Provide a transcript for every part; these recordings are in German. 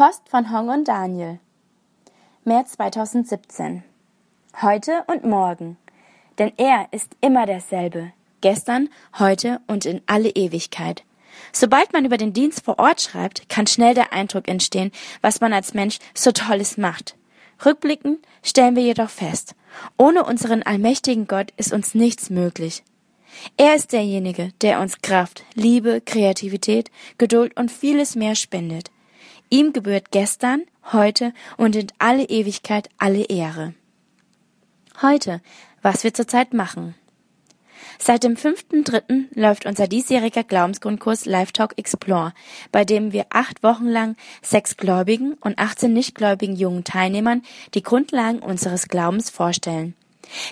Post von Hong und Daniel. März 2017. Heute und morgen. Denn er ist immer derselbe. Gestern, heute und in alle Ewigkeit. Sobald man über den Dienst vor Ort schreibt, kann schnell der Eindruck entstehen, was man als Mensch so Tolles macht. Rückblickend stellen wir jedoch fest, ohne unseren allmächtigen Gott ist uns nichts möglich. Er ist derjenige, der uns Kraft, Liebe, Kreativität, Geduld und vieles mehr spendet. Ihm gebührt gestern, heute und in alle Ewigkeit alle Ehre. Heute, was wir zurzeit machen. Seit dem 5.3. läuft unser diesjähriger Glaubensgrundkurs Live Talk Explore, bei dem wir acht Wochen lang sechs gläubigen und 18 nichtgläubigen jungen Teilnehmern die Grundlagen unseres Glaubens vorstellen.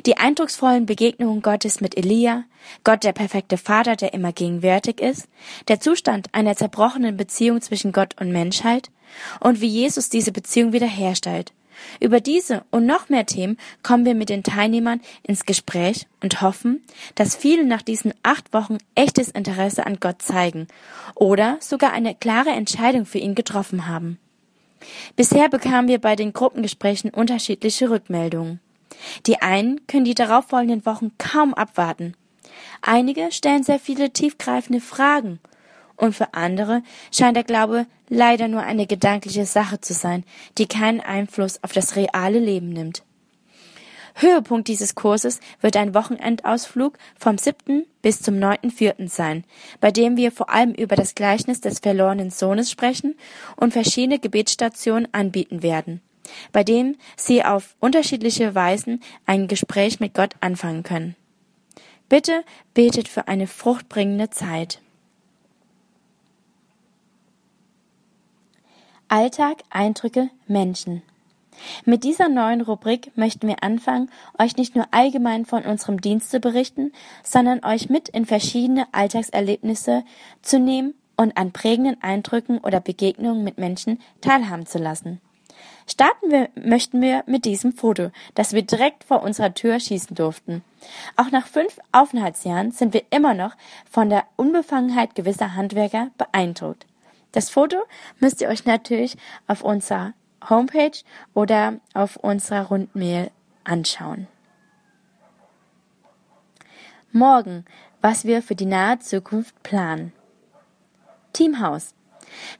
Die eindrucksvollen Begegnungen Gottes mit Elia, Gott der perfekte Vater, der immer gegenwärtig ist, der Zustand einer zerbrochenen Beziehung zwischen Gott und Menschheit und wie Jesus diese Beziehung wiederherstellt, über diese und noch mehr Themen kommen wir mit den Teilnehmern ins Gespräch und hoffen, dass viele nach diesen acht Wochen echtes Interesse an Gott zeigen oder sogar eine klare Entscheidung für ihn getroffen haben. Bisher bekamen wir bei den Gruppengesprächen unterschiedliche Rückmeldungen. Die einen können die darauffolgenden Wochen kaum abwarten. Einige stellen sehr viele tiefgreifende Fragen und für andere scheint der Glaube leider nur eine gedankliche Sache zu sein, die keinen Einfluss auf das reale Leben nimmt. Höhepunkt dieses Kurses wird ein Wochenendausflug vom 7. bis zum 9.4. sein, bei dem wir vor allem über das Gleichnis des verlorenen Sohnes sprechen und verschiedene Gebetsstationen anbieten werden, bei dem Sie auf unterschiedliche Weisen ein Gespräch mit Gott anfangen können. Bitte betet für eine fruchtbringende Zeit. Alltag, Eindrücke, Menschen. Mit dieser neuen Rubrik möchten wir anfangen, euch nicht nur allgemein von unserem Dienst zu berichten, sondern euch mit in verschiedene Alltagserlebnisse zu nehmen und an prägenden Eindrücken oder Begegnungen mit Menschen teilhaben zu lassen. Starten wir, möchten wir mit diesem Foto, das wir direkt vor unserer Tür schießen durften. Auch nach fünf Aufenthaltsjahren sind wir immer noch von der Unbefangenheit gewisser Handwerker beeindruckt. Das Foto müsst ihr euch natürlich auf unserer Homepage oder auf unserer Rundmail anschauen. Morgen, was wir für die nahe Zukunft planen. Teamhaus.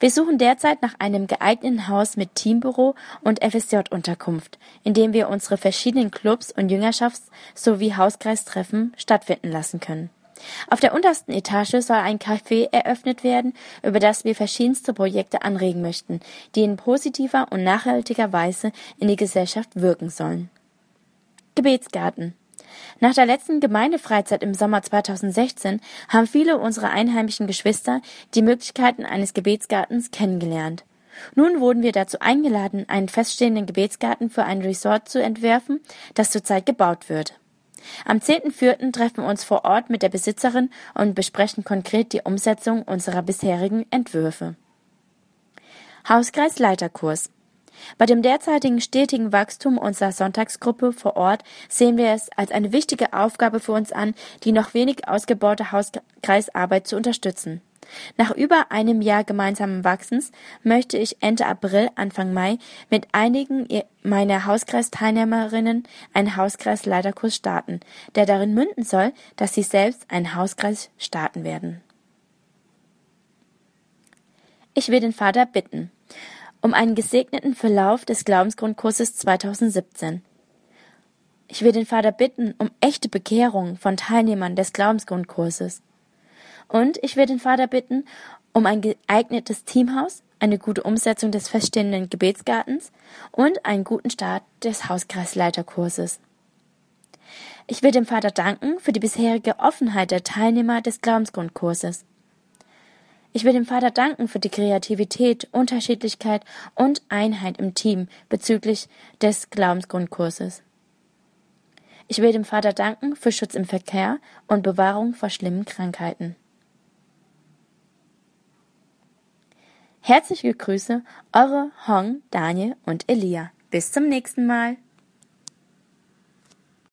Wir suchen derzeit nach einem geeigneten Haus mit Teambüro und FSJ-Unterkunft, in dem wir unsere verschiedenen Clubs und Jüngerschafts- sowie Hauskreistreffen stattfinden lassen können. Auf der untersten Etage soll ein Café eröffnet werden, über das wir verschiedenste Projekte anregen möchten, die in positiver und nachhaltiger Weise in die Gesellschaft wirken sollen. Gebetsgarten. Nach der letzten Gemeindefreizeit im Sommer 2016 haben viele unserer einheimischen Geschwister die Möglichkeiten eines Gebetsgartens kennengelernt. Nun wurden wir dazu eingeladen, einen feststehenden Gebetsgarten für ein Resort zu entwerfen, das zurzeit gebaut wird. Am 10.04. treffen wir uns vor Ort mit der Besitzerin und besprechen konkret die Umsetzung unserer bisherigen Entwürfe. Hauskreisleiterkurs. Bei dem derzeitigen stetigen Wachstum unserer Sonntagsgruppe vor Ort sehen wir es als eine wichtige Aufgabe für uns an, die noch wenig ausgebaute Hauskreisarbeit zu unterstützen. Nach über einem Jahr gemeinsamen Wachsens möchte ich Ende April, Anfang Mai mit einigen meiner Hauskreisteilnehmerinnen einen Hauskreisleiterkurs starten, der darin münden soll, dass sie selbst einen Hauskreis starten werden. Ich will den Vater bitten um einen gesegneten Verlauf des Glaubensgrundkurses 2017. Ich will den Vater bitten um echte Bekehrung von Teilnehmern des Glaubensgrundkurses. Und ich will den Vater bitten um ein geeignetes Teamhaus, eine gute Umsetzung des feststehenden Gebetsgartens und einen guten Start des Hauskreisleiterkurses. Ich will dem Vater danken für die bisherige Offenheit der Teilnehmer des Glaubensgrundkurses. Ich will dem Vater danken für die Kreativität, Unterschiedlichkeit und Einheit im Team bezüglich des Glaubensgrundkurses. Ich will dem Vater danken für Schutz im Verkehr und Bewahrung vor schlimmen Krankheiten. Herzliche Grüße, eure Hong, Daniel und Elia. Bis zum nächsten Mal.